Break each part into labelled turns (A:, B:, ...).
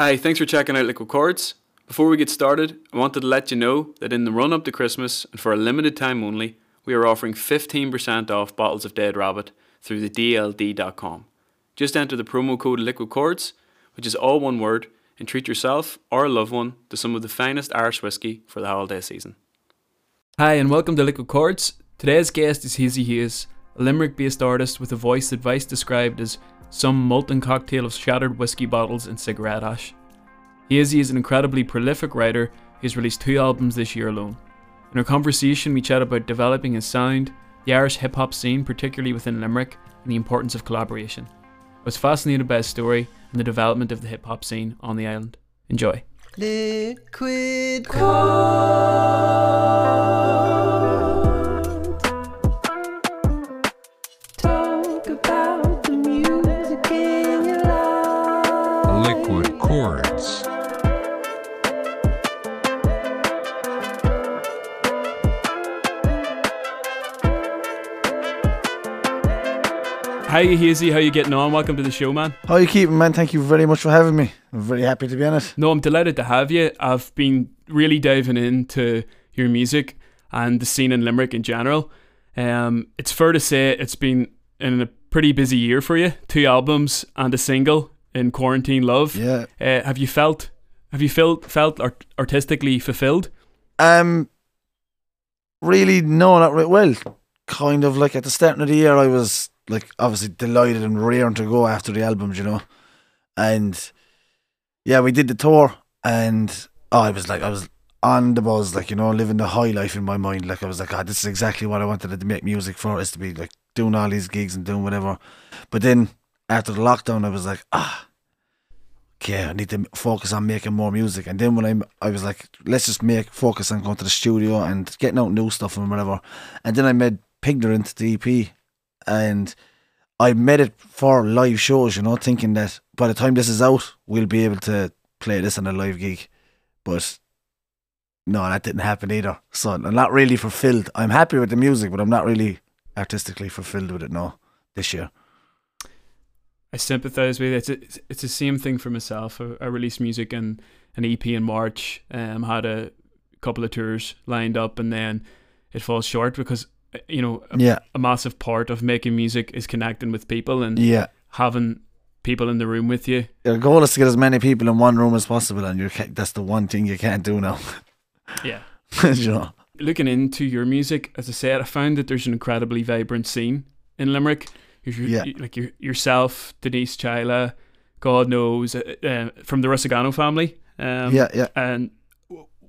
A: Hi, thanks for checking out Liquid Chords. Before we get started, I wanted to let you know that in the run up to Christmas and for a limited time only, we are offering 15% off bottles of Dead Rabbit through the DLD.com. Just enter the promo code Liquid Chords, which is all one word, and treat yourself or a loved one to some of the finest Irish whiskey for the holiday season. Hi, and welcome to Liquid Chords. Today's guest is Hazey Haze, a Limerick based artist with a voice that Vice described as some molten cocktail of shattered whiskey bottles and cigarette ash. Hazy is an incredibly prolific writer He has released two albums this year alone. In our conversation, we chat about developing his sound, the Irish hip hop scene, particularly within Limerick, and the importance of collaboration. I was fascinated by his story and the development of the hip hop scene on the island. Enjoy.
B: Liquid Talk
A: How you Hazy? How you getting on? Welcome to the show, man.
C: How you keeping, man? Thank you very much for having me. I'm very happy to be on it.
A: No, I'm delighted to have you. I've been really diving into your music and the scene in Limerick in general. Um, it's fair to say it's been in a pretty busy year for you. Two albums and a single in Quarantine Love.
C: Yeah.
A: Uh, have you felt have you felt felt art- artistically fulfilled?
C: Um, really, no, not really. Well, kind of like at the start of the year, I was like obviously delighted and raring to go after the albums, you know, and yeah, we did the tour, and oh, I was like, I was on the buzz, like you know, living the high life in my mind. Like I was like, God, this is exactly what I wanted to make music for, is to be like doing all these gigs and doing whatever. But then after the lockdown, I was like, ah. Okay, I need to focus on making more music. And then when I I was like, let's just make focus on going to the studio and getting out new stuff and whatever. And then I made Pignorant the EP, and I made it for live shows. You know, thinking that by the time this is out, we'll be able to play this on a live gig. But no, that didn't happen either. So I'm not really fulfilled. I'm happy with the music, but I'm not really artistically fulfilled with it. No, this year.
A: I sympathise with you. It's a, it's the same thing for myself. I, I released music and an EP in March. Um, had a couple of tours lined up, and then it falls short because you know a,
C: Yeah,
A: a massive part of making music is connecting with people and
C: yeah.
A: having people in the room with you.
C: Your goal is to get as many people in one room as possible, and you can't, that's the one thing you can't do now.
A: Yeah.
C: you know.
A: Looking into your music, as I said, I found that there's an incredibly vibrant scene in Limerick. You're,
C: Yeah.
A: you- like your, yourself, Denise Chaila, God knows, uh, uh, from the Rusangano family. Um,
C: yeah, yeah.
A: And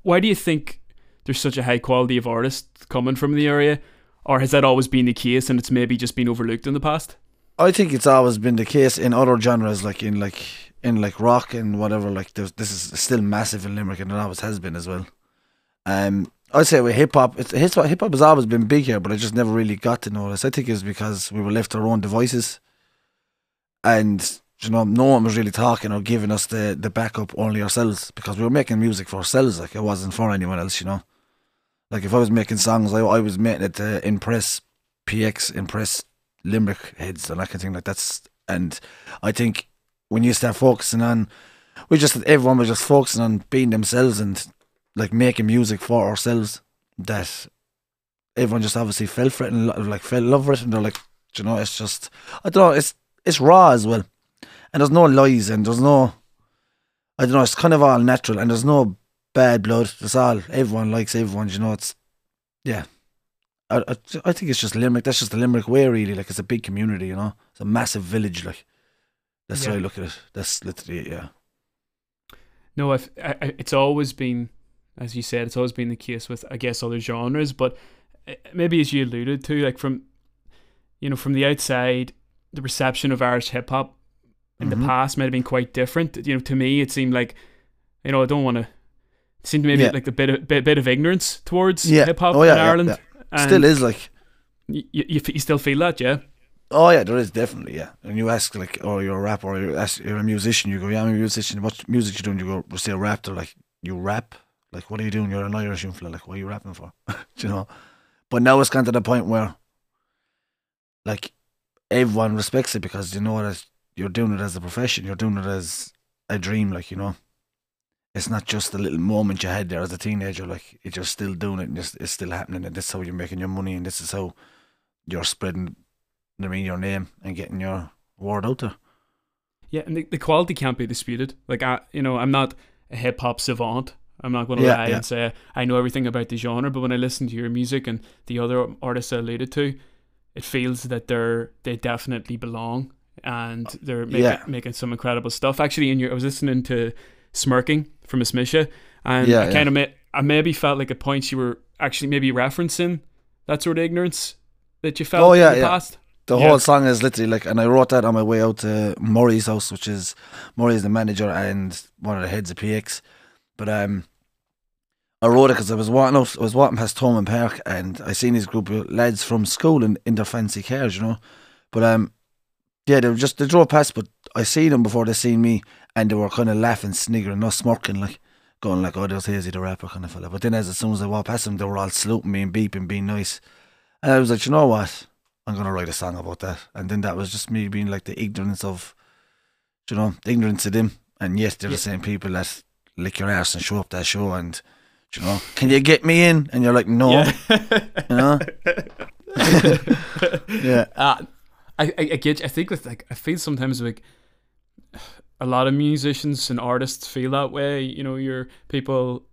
A: why do you think there's such a high quality of artists coming from the area? Or has that always been the case and it's maybe just been overlooked in the past?
C: I think it's always been the case in other genres, like in like in like rock and whatever. Like this is still massive in Limerick, and it always has been as well. Um, I'd say with hip hop, it's hip hip hop has always been big here, but I just never really got to notice. I think it's because we were left our own devices, and you know, no one was really talking or giving us the the backup only ourselves because we were making music for ourselves. Like it wasn't for anyone else, you know. Like if I was making songs, I, I was making it to impress PX, impress Limerick heads and that kind of thing. Like that's and I think when you start focusing on, we just everyone was just focusing on being themselves and like making music for ourselves. That everyone just obviously fell for it and like fell in love with it, and they're like, you know, it's just I don't know, it's it's raw as well, and there's no lies and there's no, I don't know, it's kind of all natural and there's no bad blood. That's all everyone likes everyone. You know, it's yeah. I, I, I think it's just Limerick. That's just the Limerick way, really. Like it's a big community, you know. It's a massive village. Like that's how I look at it. That's literally it, yeah.
A: No, I've, I, it's always been, as you said, it's always been the case with, I guess, other genres. But uh, maybe as you alluded to, like from, you know, from the outside, the reception of Irish hip hop in the
C: Mhm.
A: past might have been quite different. You know, to me, it seemed like, you know, I don't want to. Seemed maybe
C: Yeah.
A: like a bit of bit, bit of ignorance towards
C: Yeah.
A: hip hop
C: Oh, yeah,
A: in Ireland.
C: yeah. Still is like
A: You, you, you still feel that, yeah?
C: oh yeah, there is definitely yeah. And you ask like, oh, you're a rapper, or you're, ask, you're a musician. You go, yeah, I'm a musician. What music you doing? You go, say rap. They're like, you rap? Like, what are you doing? You're an Irish fella. Like, what are you rapping for? Do you know? But now it's gone to the point where, like, everyone respects it because you know that you're doing it as a profession. You're doing it as a dream, like you know. It's not just a little moment you had there as a teenager, like you're just still doing it and it's still happening and this is how you're making your money and this is how you're spreading I mean your name and getting your word out there.
A: Yeah, and the, the quality can't be disputed. Like I, you know, I'm not a hip hop savant. I'm not going to
C: Yeah,
A: lie
C: yeah.
A: and say I know everything about the genre, but when I listen to your music and the other artists I alluded to, it feels that they're they definitely belong and uh, they're making,
C: Yeah.
A: making some incredible stuff. Actually, in your I was listening to "Smirking" from Ismisha, and
C: Yeah,
A: I
C: yeah.
A: kind of ma- I maybe felt like at points you were actually maybe referencing that sort of ignorance that you felt
C: Oh, yeah,
A: in the
C: yeah.
A: past.
C: The
A: Yeah.
C: whole song is literally like, and I wrote that on my way out to Murray's house, which is Murray's the manager and one of the heads of PX. But um, I wrote it because I was walking out, I was walking past Thomond Park, and I seen this group of lads from school in, in their fancy cars, you know. But um, yeah, they were just they drove past, but I seen them before they seen me, and they were kind of laughing, sniggering, not smirking, like going like, "Oh, there's Hazy the rapper kind of fella." But then, as, as soon as I walked past them, they were all saluting me and beeping, being nice. And I was like, you know what? I'm gonna write a song about that. And then that was just me being like the ignorance of, you know, the ignorance of them. And yes, they're
A: Yeah.
C: the same people that lick your ass and show up that show. And you know, can you get me in? And you're like, no,
A: Yeah.
C: you know, yeah,
A: uh, I, I, I get. you. I think with like I feel sometimes like a lot of musicians and artists feel that way. You know, you're people.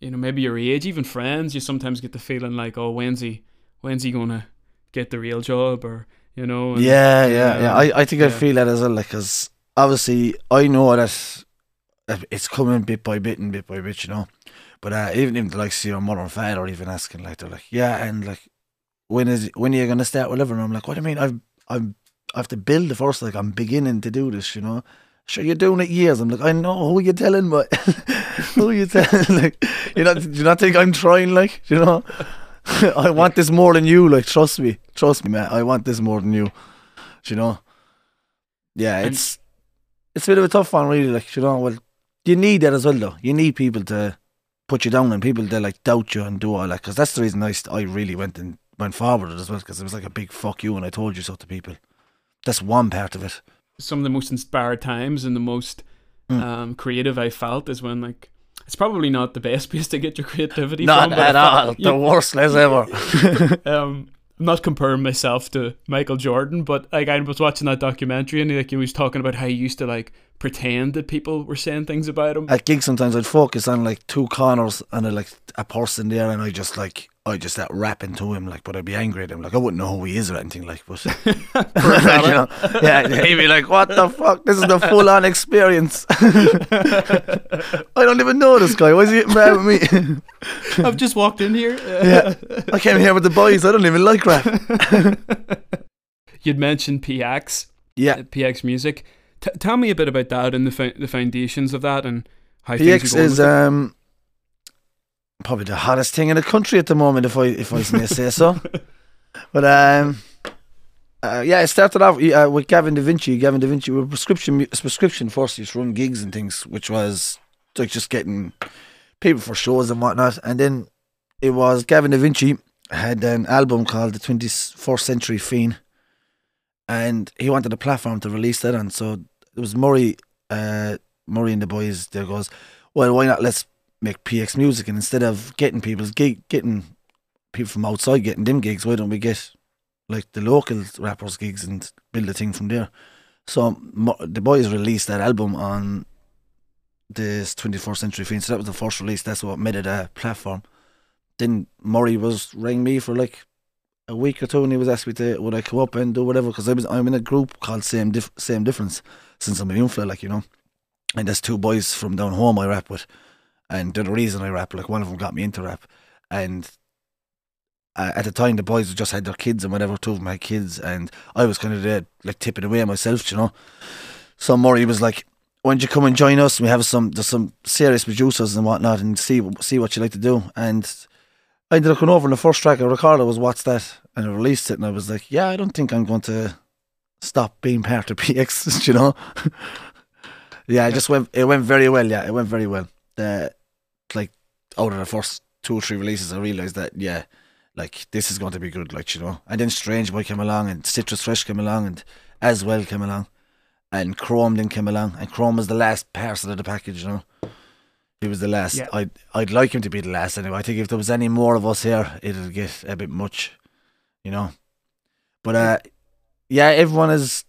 A: You know, maybe your age, even friends. You sometimes get the feeling like, oh, when's he, when's he gonna get the real job, or you know? and-
C: yeah, yeah, yeah.
A: um,
C: I, I think I feel that as well, like, because obviously I know that it's coming bit by bit and bit by bit, you know. But uh, even if like see your mother and father even asking like they're like, yeah, and like when is when are you gonna start whatever? And I'm like, what do you mean? I've I'm I have to build the first like I'm beginning to do this, you know. Sure, you're doing it years. I'm like, I know who you're telling, but who you telling? Like, you know, do you not think I'm trying? Like, you know, I want this more than you. Like, trust me, trust me, man. I want this more than you. You know. Yeah,
A: And-
C: it's it's a bit of a tough one, really. Like, you know, well, you need that as well, though. You need people to put you down and people to like doubt you and do all that. Because that's the reason I, st- I really went and went forward as well. Because it was like a big fuck you and I told you so to people. That's one part of it.
A: Some of the most inspired times and the most
C: Mm.
A: um, creative I felt is when like it's probably not the best place to get your creativity
C: Not
A: from. but
C: at all.
A: you-
C: The worst les ever.
A: um, I'm not comparing myself to Michael Jordan, but like I was watching that documentary and like he was talking about how he used to like pretend that people were saying things about him.
C: At gigs, sometimes I'd focus on like two corners and a, like a person there, and I just like I just start rapping to him, like, but I'd be angry at him, like I wouldn't know who he is or anything, like, but you know, yeah, he'd be like, "What the fuck? This is the full on experience." I don't even know this guy. Why is he getting mad with me?
A: I've just walked in here.
C: yeah, I came here with the boys. I don't even like rap.
A: You'd mentioned PX,
C: Yeah,
A: PX music. T- tell me a bit about that and the fo- the foundations of that and how things
C: PX is um probably the hottest thing in the country at the moment, if I if I may say so. But um, uh, yeah, it started off uh, with Gavin Da Vinci. Gavin Da Vinci with prescription prescription used run gigs and things, which was like just getting people for shows and whatnot. And then it was Gavin Da Vinci had an album called The Twenty First Century Fiend, and he wanted a platform to release that on. So it was Murray, uh, Murray and the boys. There goes, well, why not? Let's make PX music, and instead of getting people's gig, getting people from outside getting them gigs, why don't we get like the local rappers gigs and build a thing from there? So the boys released that album on this 21st Century Fiend. So that was the first release. That's what made it a platform. Then Murray was rang me for like a week or two, and he was asking me to would I come up and do whatever because I was I'm in a group called Same Dif- Same Difference since I'm a young fella, like you know. And there's two boys from down home I rap with, and they're the reason I rap. Like one of them got me into rap, and uh, at the time the boys just had their kids and whatever. Two of had kids, and I was kind of there like tipping away myself, you know. So Murray was like, "Why don't you come and join us? We have some there's some serious producers and whatnot, and see see what you like to do." And I ended up going over, and the first track I recorded was "What's That," and I released it, and I was like, "Yeah, I don't think I'm going to stop being part of PX," you know. yeah, it just went. It went very well. Yeah, it went very well. The like out of the first two or three releases, I realized that yeah, like this is going to be good. Like you know, and then Strange Boy came along, and Citrus Fresh came along, and As Well came along, and Chrome then came along, and Chrome was the last parcel of the package. You know, he was the last.
A: Yeah.
C: I'd I'd like him to be the last anyway. I think if there was any more of us here, it'd get a bit much, you know. But uh, yeah, everyone is.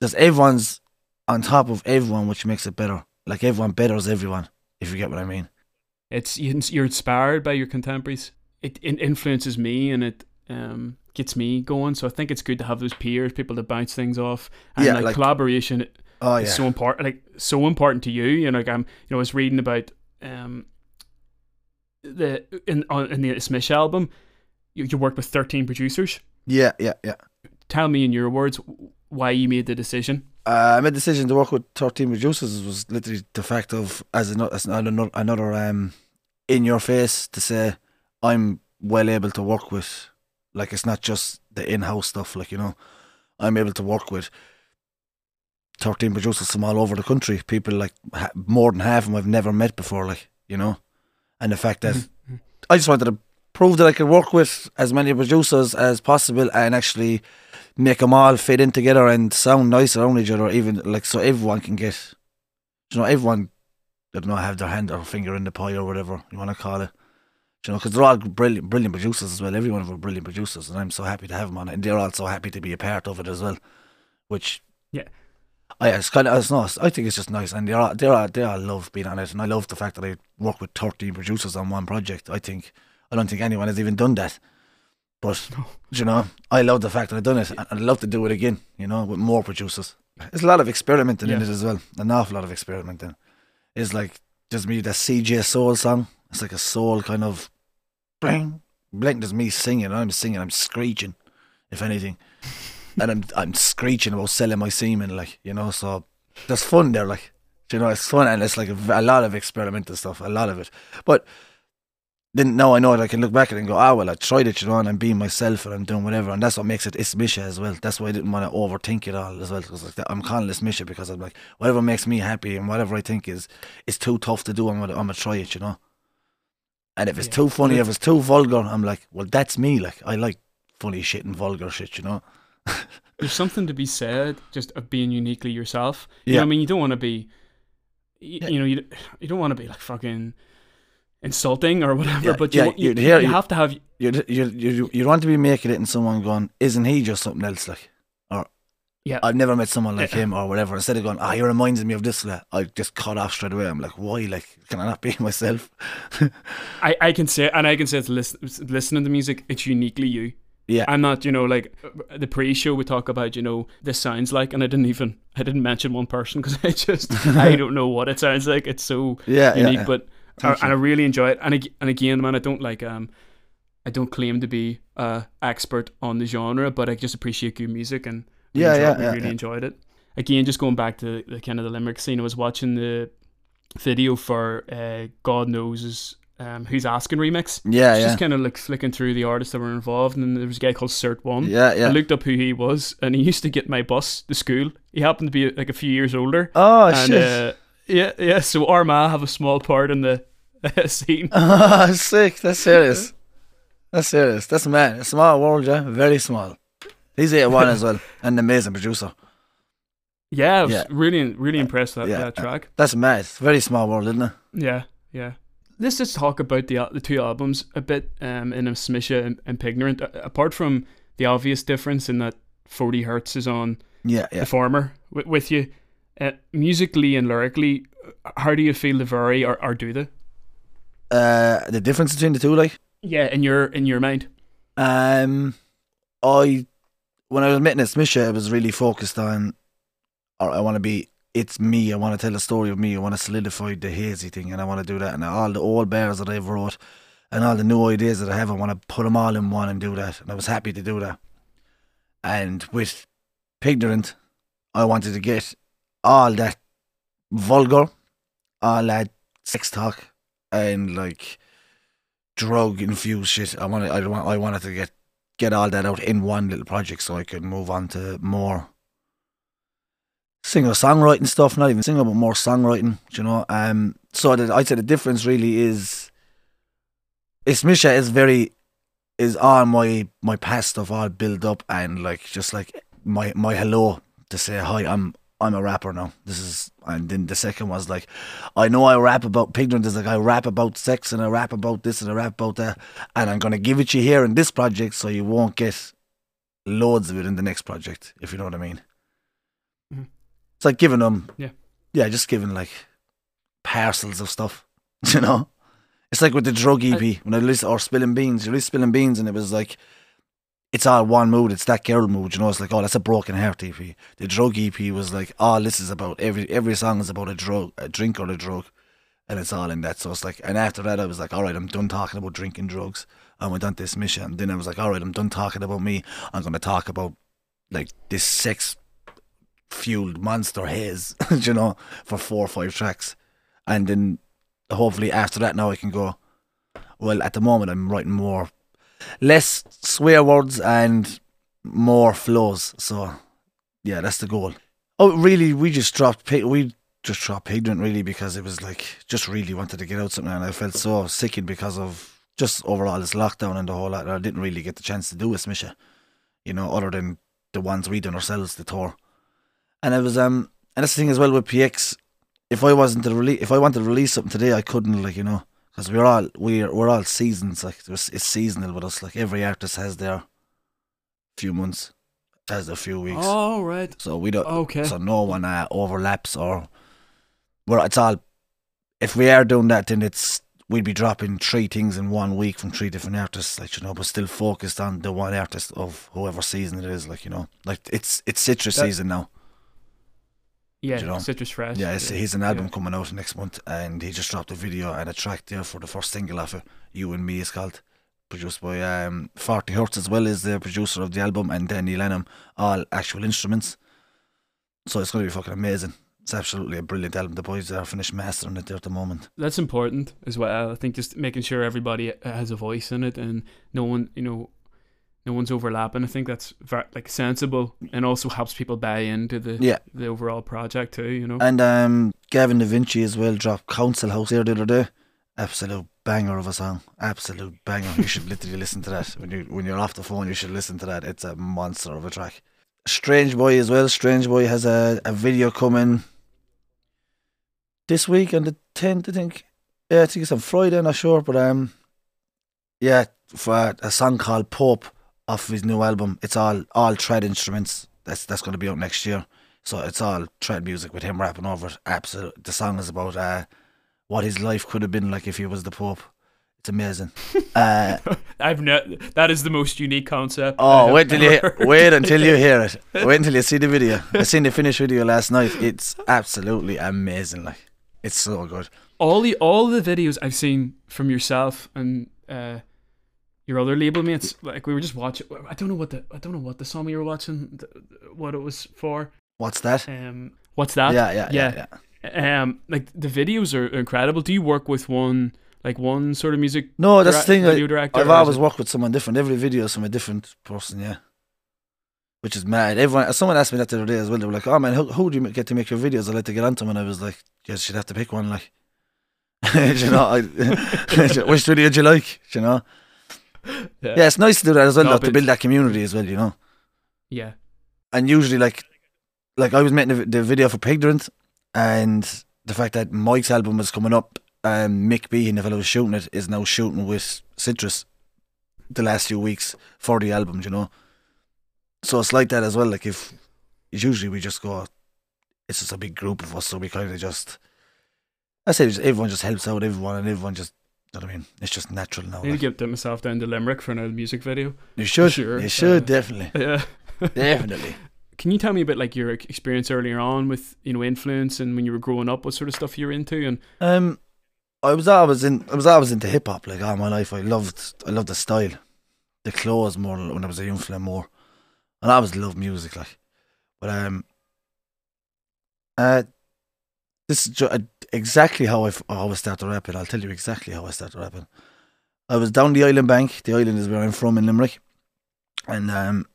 C: There's everyone's on top of everyone, which makes it better. Like everyone betters everyone, if you get what I mean.
A: It's you- you're inspired by your contemporaries. It, it influences me and it um, gets me going. So I think it's good to have those peers, people to bounce things off, and
C: Yeah,
A: like,
C: like-
A: collaboration
C: Oh
A: is
C: yeah,
A: so important. Like so important to you. You know, like I'm. You know, I was reading about um the in on in the Smith album. You, you worked with thirteen producers.
C: yeah, yeah, yeah.
A: Tell me in your words why you made the decision.
C: Uh, I made the decision to work with 13 producers was literally the fact of as another, as another, another um, in your face to say I'm well able to work with like it's not just the in-house stuff like you know I'm able to work with 13 producers from all over the country people like ha- more than half of them I've never met before like you know and the fact that I just wanted to prove that I could work with as many producers as possible and actually make them all fit in together and sound nice around each other, even like so everyone can get, you know, everyone, don't know, have their hand or finger in the pie or whatever you want to call it. You know, because they're all brilliant, brilliant producers as well. Every one of them are brilliant producers, and I'm so happy to have them on it. And they're all so happy to be a part of it as well, which
A: Yeah.
C: I it's kind of it's nice. I think it's just nice, and they all they all they all love being on it, and I love the fact that I work with 13 producers on one project. I think I don't think anyone has even done that, but you know, I love the fact that I've done it, and I'd love to do it again. You know, with more producers. There's a lot of experimenting in it as well. An awful lot of experimenting. It's like just me that CJ Soul song. It's like a soul kind of bling, bling. There's me singing. I'm singing. I'm screeching, if anything, and I'm I'm screeching about selling my semen, like you know. So there's fun there, like you know, it's fun and it's like a lot of experimental stuff, a lot of it. But then now I know it, I can look back at it and go, ah, well, I tried it, you know, and I'm being myself and I'm doing whatever, and that's what makes it Ismisha as well. That's why I didn't want to overthink it all as well, because like I'm calling it Ismisha because I'm like, whatever makes me happy and whatever I think is is too tough to do, I'm gonna I'm gonna try it, you know. And if it's
A: Yeah.
C: too funny, if it's too vulgar, I'm like, well, that's me. Like I like funny shit and vulgar shit, you know.
A: There's something to be said just of being uniquely yourself. You know
C: Yeah.
A: what I mean? You don't want to be, you,
C: Yeah.
A: you know, you, you don't want to be like fucking insulting or whatever,
C: Yeah,
A: but you,
C: yeah,
A: you,
C: you'd hear-
A: you
C: you-
A: have to have,
C: You you you you want to be making it, and someone going, isn't he just something else? Like, or
A: yeah,
C: I've never met someone like
A: Yeah.
C: him or whatever. Instead of going, ah, he reminds me of this, I just cut off straight away. I'm like, why? Like, can I not be myself?
A: I, I can say, and I can say, it's listen, listening to music, it's uniquely you.
C: Yeah.
A: I'm not, you know, like the pre-show we talk about, you know, this sounds like, and I didn't even, I didn't mention one person because I just, I don't know what it sounds like. It's so
C: Yeah, yeah,
A: unique,
C: yeah.
A: but I, and I really enjoy it. And ag- and again, man, I don't like, um, I don't claim to be a expert on the genre, but I just appreciate good music and we
C: Yeah,
A: enjoy-
C: yeah, yeah,
A: really
C: yeah.
A: enjoyed it. Again, just going back to the kind of the Limerick scene, I was watching the video for uh, God knows um, who's asking remix.
C: Yeah, yeah.
A: Just kind of like flicking through the artists that were involved, and there was a guy called Cert One.
C: Yeah, yeah.
A: I looked up who he was, and he used to get my bus to school. He happened to be like a few years older.
C: Oh,
A: and
C: shit.
A: uh, yeah, yeah. So Armagh have a small part in the scene.
C: Oh, sick. That's serious. That's serious. That's mad. A small world, yeah. Very small. He's 81 as well. And an amazing producer.
A: Yeah, I was
C: Yeah.
A: really, really impressed with that,
C: yeah.
A: that track.
C: That's mad. Very small world, isn't it?
A: Yeah, yeah. Let's just talk about the the two albums a bit um, in a Smisha and, and Pignorant. A- apart from the obvious difference in that 40 Hertz is on
C: Yeah, yeah.
A: the former with, with you, uh, musically and lyrically, how do you feel they vary or, or do they?
C: Uh, the difference between the two, like,
A: Yeah, in your in your mind.
C: um, I, when I was making it, Smisha, it was really focused on, or I want to be, it's me. I want to tell a story of me. I want to solidify the hazy thing, and I want to do that. And all the old bars that I've wrote, and all the new ideas that I have, I want to put them all in one and do that. And I was happy to do that. And with Pignorant, I wanted to get all that vulgar, all that sex talk, and like drug infused shit. I wanted, I want, I wanted to get get all that out in one little project so I could move on to more singer songwriting stuff. Not even singer, but more songwriting. You know, um. So that I'd say the difference really is, is Misha is very is all my my past stuff all built up and like just like my my hello to say hi. I'm I'm a rapper now. This is, and then the second was like, I know I rap about pigment. Is like I rap about sex and I rap about this and I rap about that, and I'm gonna give it to you here in this project, so you won't get loads of it in the next project, if you know what I mean.
A: Mhm.
C: It's like giving them,
A: Yeah.
C: yeah, just giving like parcels of stuff, you know. It's like with the drug EP when I released or spilling beans. You released spilling beans, and it was like it's all one mood. It's that girl mood, you know. It's like oh, that's a broken heart EP. The drug EP was like oh, this is about every every song is about a drug, a drink or a drug, and it's all in that. So it's like, and after that, I was like, all right, I'm done talking about drinking drugs. I went on this mission. Then I was like, all right, I'm done talking about me. I'm gonna talk about like this sex fueled monster haze, you know, for four or five tracks, and then hopefully after that now I can go. Well, at the moment I'm writing more, less swear words and more flows. So yeah, that's the goal. Oh, really? We just dropped. We just dropped Ignorant really because it was like just really wanted to get out something, and I felt so sickened because of just overall this lockdown and the whole lot. I didn't really get the chance to do a smisha, you know, other than the ones we done ourselves, the tour. And it was um, and that's the thing as well with PX. If I wasn't to release, if I wanted to release something today, I couldn't, like you know, because we're all we're we're all seasons. Like it's seasonal with us. Like every artist has their few months, has a few weeks.
A: Oh right.
C: So we don't.
A: Okay.
C: So no one uh, overlaps or. Well, it's all. If we are doing that, then it's we'd be dropping three things in one week from three different artists, like you know, but still focused on the one artist of whoever season it is, like you know, like it's it's citrus
A: That-
C: season now.
A: Yeah,
C: you know.
A: citrus fresh.
C: Yeah, he's an album
A: yeah.
C: coming out next month, and he just dropped a video and a track there for the first single off it. You and Me is called, produced by um, Forty Hertz as well as the producer of the album, and Danny Lenham, all actual instruments. So it's going to be fucking amazing. It's absolutely a brilliant album. The boys are finished mastering it there at the moment.
A: That's important as well. I think just making sure everybody has a voice in it and no one, you know, no one's overlapping. I think that's ver- like sensible and also helps people buy into the
C: Yeah.
A: the overall project too. You know.
C: And um, Gavin Da Vinci as well dropped Council House here the other day. Absolute banger of a song. Absolute banger. You should literally listen to that. When you when you're off the phone you should listen to that. It's a monster of a track. Strange Boy as well. Strange Boy has a, a video coming this week on the tenth, I think. Yeah, I think it's on Friday, not sure, but um yeah, for a song called Pope off his new album. It's all all tread instruments. That's that's gonna be out next year. So it's all tread music with him rapping over it. Absolute. The song is about uh, what his life could have been like if he was the Pope. It's amazing. Uh,
A: I've no, that is the most unique concept.
C: Oh, wait till you
A: heard.
C: wait until you hear it. Wait until you see the video. I seen the finished video last night. It's absolutely amazing. Like it's so good.
A: all the all the videos I've seen from yourself and uh, your other label mates, like we were just watching. I don't know what the I don't know what the song we were watching, what it was for.
C: What's that?
A: Um, what's that?
C: yeah, yeah, yeah, yeah.
A: Um, like the videos are incredible. Do you work with one like one sort of music?
C: No, that's the thing. I-
A: video director,
C: I've always worked with someone different. Every video is from a different person, yeah. Which is mad. Everyone, someone asked me that the other day as well. They were like, "Oh man, who, who do you get to make your videos?" I like to get onto them, and I was like, "Yes, you'd have to pick one." Like, you know, I, which video do you like? You know,
A: Yeah.
C: yeah, it's nice to do that as well,
A: No,
C: though, to build that community as well. You know,
A: Yeah.
C: and usually like, like I was making the, the video for Pignorant, and the fact that Mike's album was coming up, um, Mick Behan, the fellow was shooting it, is now shooting with Citrus the last few weeks for the album, you know. So it's like that as well. Like if usually we just go, it's just a big group of us, so we kind of just, I say, just, everyone just helps out everyone, and everyone just, know what I mean? It's just natural now.
A: I need to
C: like.
A: get them myself down to Limerick for another music video.
C: you should,
A: sure,
C: you should
A: uh,
C: definitely,
A: Yeah.
C: definitely.
A: Can you tell me about like your experience earlier on with you know influence and when you were growing up, what sort of stuff you were into and
C: Um, I was always in. I was always into hip hop. Like all my life, I loved. I loved the style, the clothes more when I was a young fella more, and I always loved music. Like, but um, uh, this is ju- uh, exactly how I, how I started rapping. I'll tell you exactly how I started rapping. I was down the island bank. The island is where I'm from in Limerick, and um,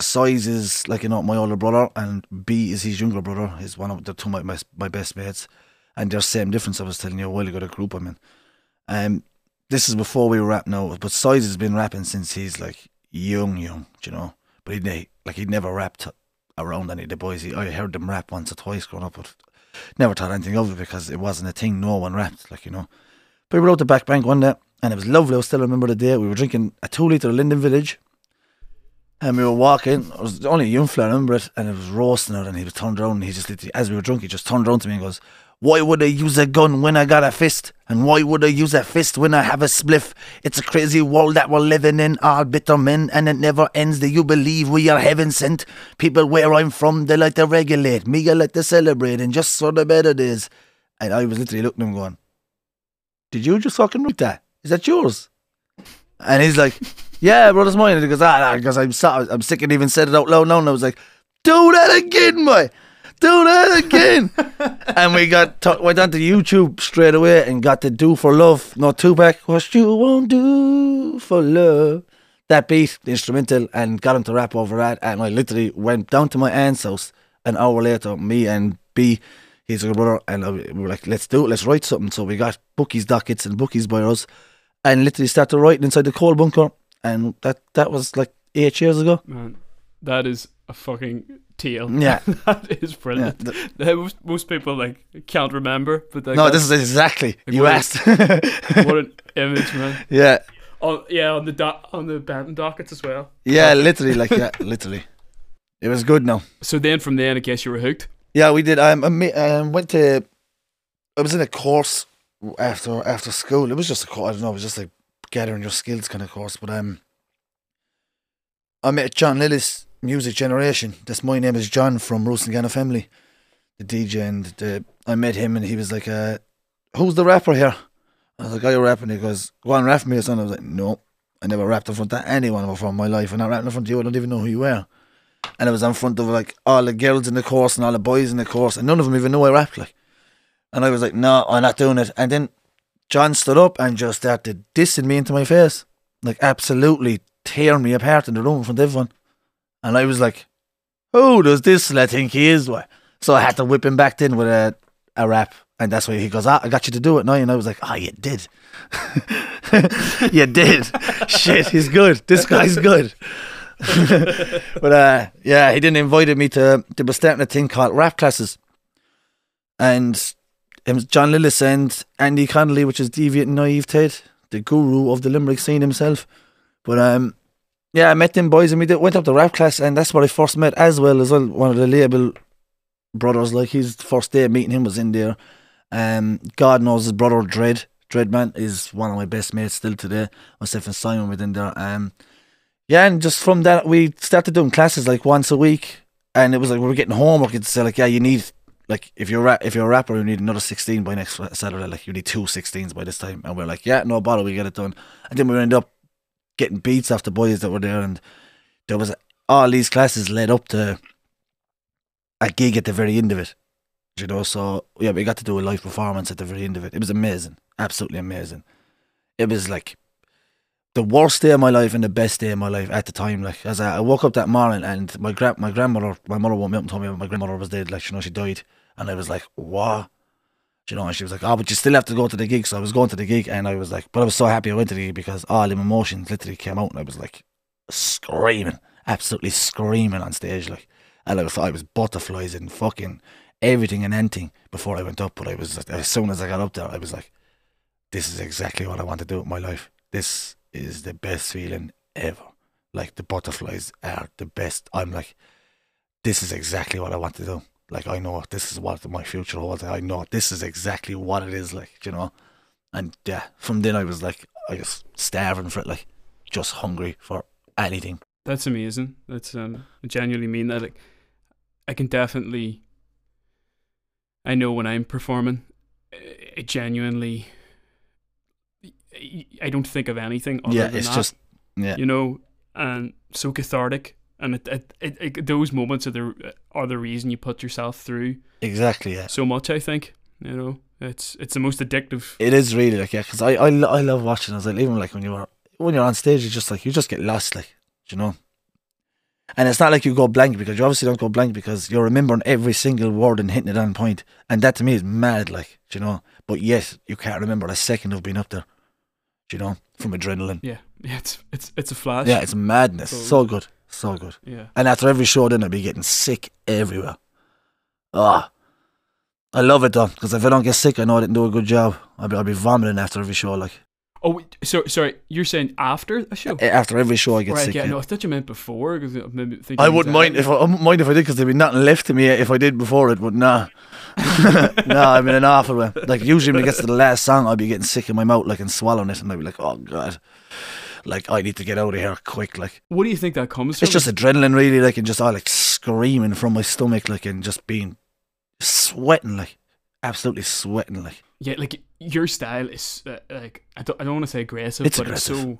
C: Size is like you know my older brother, and B is his younger brother. He's one of the two of my my best mates and there's same difference I was telling you a while ago the group I'm in. Um this is before we rap now, but Size has been rapping since he's like young, young, you know. But he like he'd never rapped around any of the boys. He, I heard them rap once or twice growing up, but never thought anything of it because it wasn't a thing. No one rapped, like you know. But we were out the back bank one day, and it was lovely. I still remember the day. We were drinking a two litre Linden Village, and we were walking. It was only a young fella, I remember it, and it was roasting out. And he was turned around, and he just as we were drunk, he just turned around to me and goes, "Why would I use a gun when I got a fist? And why would I use a fist when I have a spliff? It's a crazy world that we're living in, all bitter men, and it never ends. Do you believe we are heaven sent? People where I'm from, they like to regulate. Me, I like to celebrate, and just for the better days." And I was literally looking at him going, "Did you just fucking write that? Is that yours?" And he's like, "Yeah, bro, that's mine." And he goes, "Ah, because I'm so, I'm sick and even said it out loud now." And I was like, "Do that again, boy." Do that again, and we got t- went onto YouTube straight away and got to "Do for Love," no Tupac. What you won't do for love, that beat, the instrumental, and got him to rap over that. And I literally went down to my aunt's house an hour later. Me and B, his little brother, and I- we were like, "Let's do it. Let's write something." So we got bookies dockets and bookies by us, and literally started writing inside the coal bunker. And that that was like eight years ago.
A: Man, that is a fucking tale.
C: Yeah.
A: that is brilliant.
C: th-
A: Uh, most, most people like can't remember, but
C: no, this is exactly
A: Like,
C: you
A: what-
C: asked.
A: what an image, man.
C: yeah,
A: On yeah, on the do- on the Benton dockets as well.
C: yeah, literally, like yeah, literally. It was good. now.
A: So then from then, I guess you were hooked.
C: Yeah, we did. Um, I um, went to. I was in a course after after school. It was just a course. I don't know. It was just like gathering your skills kind of course. But um, I met John Lillis, Music Generation. That's my name is John from Rusangano Family, the DJ, and the, I met him and he was like, uh, "Who's the rapper here?" I was like, "Are you rapping?" He goes, "Go on, rap me or something." I was like, "No, I never rapped in front of anyone before in my life. I'm not rapping in front of you. I don't even know who you were." and it was in front of like all the girls in the course and all the boys in the course, and none of them even knew I rapped like. And I was like, "No, I'm not doing it." And then John stood up and just started dissing me into my face, like absolutely tearing me apart in the room in front of everyone. And I was like, "Who does this lad think he is?" So I had to whip him back in with a a rap, and that's why he goes, ah, "I got you to do it now." And I was like, "Ah, you did, you did. Shit, he's good. This guy's good." but uh, yeah, he didn't invite me to. They were starting a thing called rap classes, and it was John Lillis and Andy Connolly, which is Deviant Naive Ted, the guru of the Limerick scene himself. But um, yeah, I met them boys and we did, went up to rap class, and that's where I first met as well as well one of the label brothers. Like his first day meeting him was in there. Um, God knows his brother Dread. Dreadman is one of my best mates still today. Myself and Simon within there. Um, yeah, and just from that we started doing classes like once a week, and it was like we were getting homework. It's like yeah, you need like if you're ra- if you're a rapper, you need another sixteen by next Saturday. Like you need two 16s by this time, and we're like yeah, no bother, we get it done. And then we ended up getting beats off the boys that were there, and there was all these classes led up to a gig at the very end of it. You know, so yeah, we got to do a live performance at the very end of it. It was amazing, absolutely amazing. It was like the worst day of my life and the best day of my life at the time. Like as I, I woke up that morning and my gra- my grandmother, my mother woke me up and told me my grandmother was dead. Like you know, she died, and I was like, what? You know, and she was like, oh, but you still have to go to the gig. So I was going to the gig, and I was like, but I was so happy I went to the gig because all the emotions literally came out, and I was like screaming, absolutely screaming on stage, like, and I was, I was butterflies and fucking everything and anything before I went up. But I was as soon as I got up there, I was like, this is exactly what I want to do with my life. This is the best feeling ever. Like the butterflies are the best. I'm like, this is exactly what I want to do. Like I know this is what my future holds. I know this is exactly what it is like, you know. And yeah, from then I was like, I was starving for it, like just hungry for anything.
A: That's amazing. That's um, I genuinely mean that. Like, I can definitely. I know when I'm performing, I- genuinely. I- I don't think of anything. Other
C: yeah,
A: than
C: it's
A: that,
C: just yeah,
A: you know, and so cathartic. And it, it, it, it, those moments are the are the reason you put yourself through
C: exactly. Yeah,
A: so much. I think you know it's it's the most addictive.
C: it is really like yeah, because I, I I love watching. As like even like when you are when you're on stage, you just like you just get lost, like you know. And it's not like you go blank because you obviously don't go blank because you're remembering every single word and hitting it on point. And that to me is mad, like you know. But yet you can't remember a second of being up there, you know, from adrenaline.
A: Yeah, yeah. It's it's it's a flash.
C: Yeah, it's madness.
A: So-
C: So good, So good.
A: Yeah.
C: And after every show, then I'd be getting sick everywhere. Ah, I love it though, because if I don't get sick, I know I didn't do a good job. I'll be, I'll be vomiting after every show. Like
A: Oh, wait, so sorry. You're saying after a show?
C: after every show, I get
A: right.
C: sick.
A: Yeah.
C: yeah.
A: No, I thought you meant before. Because maybe thinking
C: I wouldn't mind if I, I wouldn't mind if I did, because there'd be nothing left to me if I did before it. But nah, nah, I'm in an awful way. Like usually when it gets to the last song, I'll be getting sick in my mouth, like and swallowing it, and I'd be like, oh god, like I need to get out of here quick. Like
A: What do you think that comes from?
C: it's just adrenaline, really, like and just all like screaming from my stomach, like and just being sweating, like absolutely sweating, like.
A: yeah, like your style is uh, like I don't I don't want to say aggressive,
C: It's
A: but it's so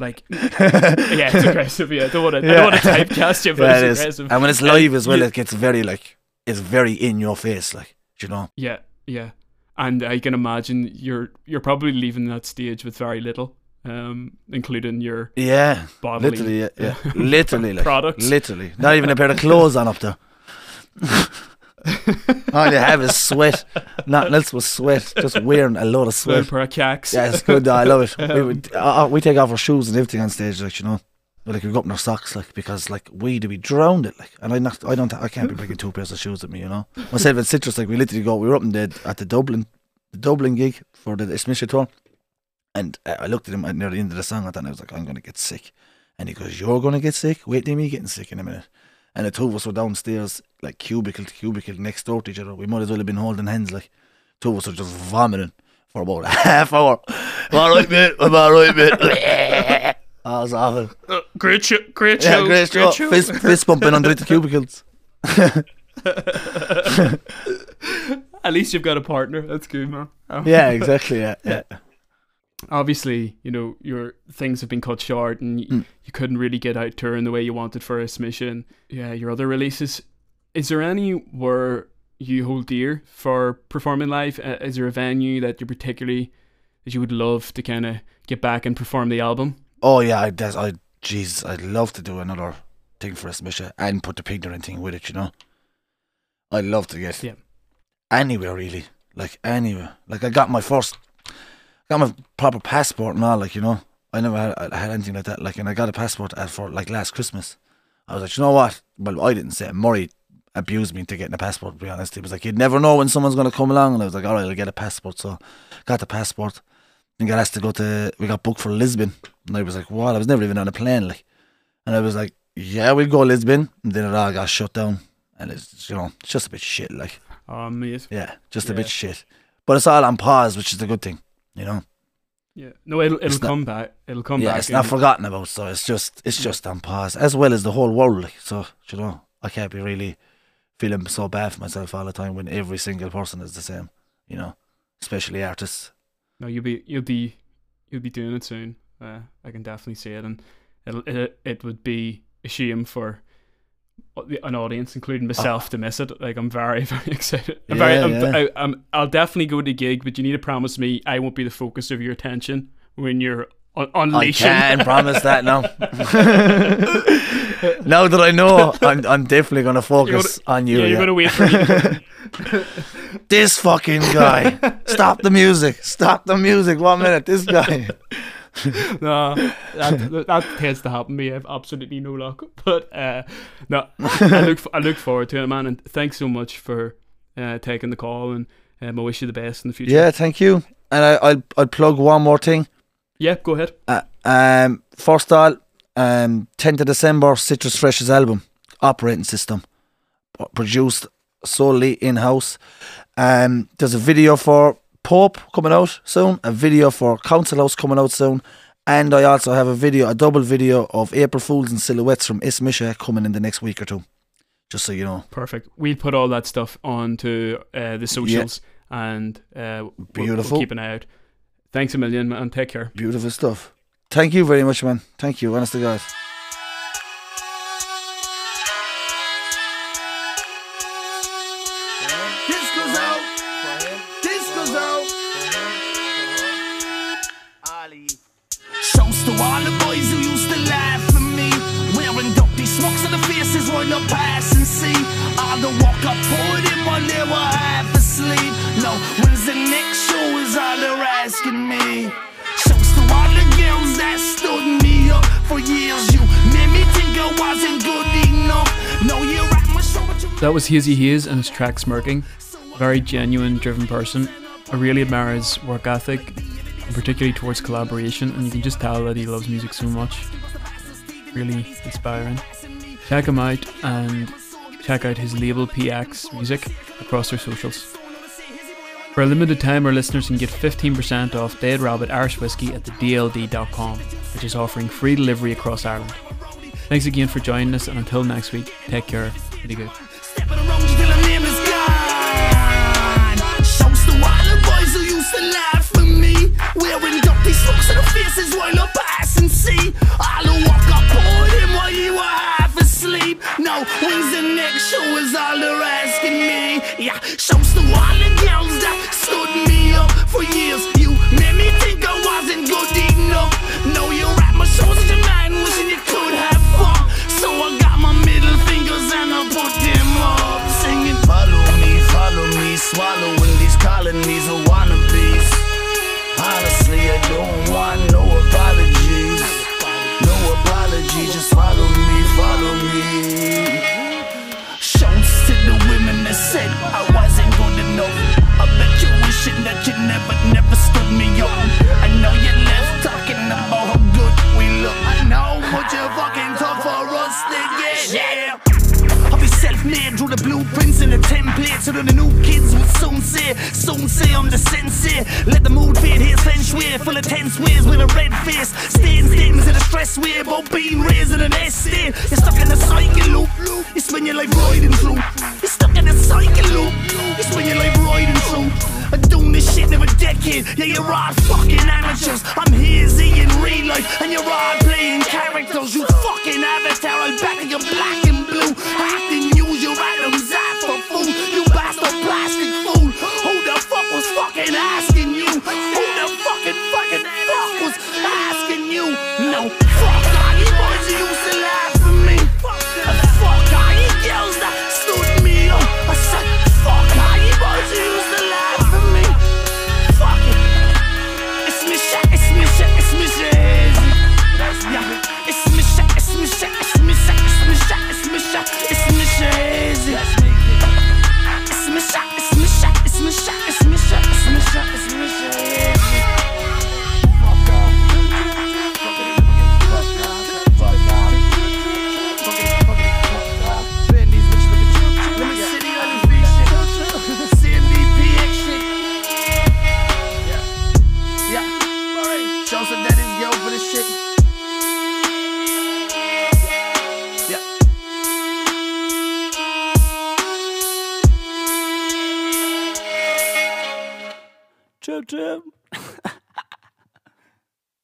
A: like yeah, it's aggressive. Yeah, I don't want to I don't want to typecast you, but
C: Yeah,
A: it's
C: is.
A: aggressive.
C: And when it's live as well, it gets very like it's very in your face, like do you know.
A: Yeah, yeah. And I can imagine you're you're probably leaving that stage with very little, um, including your
C: Yeah,
A: bodily
C: literally, yeah, yeah. literally, like
A: Products.
C: literally, not even a pair of clothes on up there. All you have is sweat. Nothing else was sweat. Just wearing a lot of
A: little
C: sweat.
A: pair of cacks.
C: Yeah, it's good. though, I love it. We, would, uh, uh, we take off our shoes and everything on stage, like you know. But, like we go up in our socks, like because like we do be drowned it, like, and I not, I don't, I can't be bringing two pairs of shoes with me, you know. Myself and Citrus, like we literally go, we were up in the at the Dublin, the Dublin gig for the Ismisha tour, and I looked at him at near the end of the song, I thought I was like, I'm gonna get sick, and he goes, You're gonna get sick? Wait till me getting sick in a minute. And the two of us were downstairs, like cubicle to cubicle next door to each other. We might as well have been holding hands, like two of us were just vomiting for about a half hour. Am I right, all right, mate. I'm all right, mate. it was awful.
A: Uh, great show, great show.
C: Yeah,
A: show,
C: great show. Fist, fist bumping under the cubicles.
A: At least you've got a partner. That's good, man. Oh.
C: Yeah, exactly. Yeah, yeah.
A: Obviously, you know your things have been cut short, and y-
C: Mm.
A: you couldn't really get out touring the way you wanted for a submission. Yeah, your other releases. Is there any where you hold dear for performing live? Uh, is there a venue that you particularly that you would love to kind of get back and perform the album?
C: Oh yeah, I, that's, I, jeez, I'd love to do another thing for us, Misha, and put the pignorant thing with it. You know, I'd love to get
A: Yeah.
C: anywhere really, like anywhere. Like I got my first, got my proper passport and all. Like you know, I never had, I had anything like that. Like, and I got a passport for like last Christmas. I was like, you know what? Well, I didn't say it. Murray abused me into getting a passport. To be honest, he was like, you'd never know when someone's gonna come along, and I was like, all right, I'll get a passport. So, got the passport. And got asked to go to. We got booked for Lisbon, and I was like, what? I was never even on a plane, like. And I was like, yeah, we'll go Lisbon. And then it all got shut down, and it's you know, it's just a bit shit, like.
A: Oh, mate.
C: Yeah, just a bit shit. But it's all on pause, which is the good thing, you know.
A: Yeah. No, it'll it'll
C: It's not-
A: come back. It'll come
C: yeah,
A: back.
C: it's not forgotten about, so it's just it's just on pause, as well as the whole world. So you know, I can't be really feeling so bad for myself all the time when every single person is the same, you know, especially artists.
A: No, you'll be you'll be you'll be doing it soon. Uh, I can definitely see it, and it'll, it it would be a shame for an audience, including ah. myself, to miss it. Like I'm very very excited. I'm very, I'm,
C: yeah.
A: I, I'm, I'll definitely go to the gig, but you need to promise me I won't be the focus of your attention when you're un-
C: I
A: unleashing.
C: can promise that now. now that I know, I'm I'm definitely gonna focus on you.
A: yeah, you're
C: yeah.
A: gonna wait for me.
C: This fucking guy. Stop the music. Stop the music. One minute. This guy.
A: no, that, that tends to happen. Me, I have absolutely no luck. But uh, no, I look I look forward to it, man. And thanks so much for uh, taking the call, and um, I wish you the best in the future.
C: Yeah, thank you. And I, I'll I'll plug one more thing.
A: yeah. Go ahead.
C: Uh, um, first all, um, 10th of December, Citrus Fresh's album, Operating System, produced solely in house. Um, there's a video for Pope coming out soon, a video for Council House coming out soon, and I also have a video, a double video of April Fools and Silhouettes from Ismisha coming in the next week or two. Just so you know.
A: Perfect. We'll put all that stuff onto uh, the socials, and uh, we'll- We'll,
C: Beautiful.
A: keep an eye out. Thanks a million, man. Take care.
C: Beautiful stuff. Thank you very much, man. Thank you, honest to
D: that
A: was Hazey Haze and his track Smirking. Very genuine, driven person. I really admire his work ethic, particularly towards collaboration, and you can just tell that he loves music so much. Really inspiring. Check him out and check out his label PX Music across their socials. For a limited time, our listeners can get 15% off Dead Rabbit Irish Whiskey at the DLD.com, which is offering free delivery across Ireland. Thanks again for joining us, and until next week, take care. Pretty good.
D: So the faces won't look past and see. I'll walk up poured him while you were half asleep. No wings and neck shoulders, all they're asking me. Yeah, shows the wall and gowns that stood me up for years. You made me think I wasn't good enough. No, you're at my shoulders and your mind wishing you could have fun. So I got my middle fingers and I put them up, singing, Follow me, follow me, swallow. no fuck.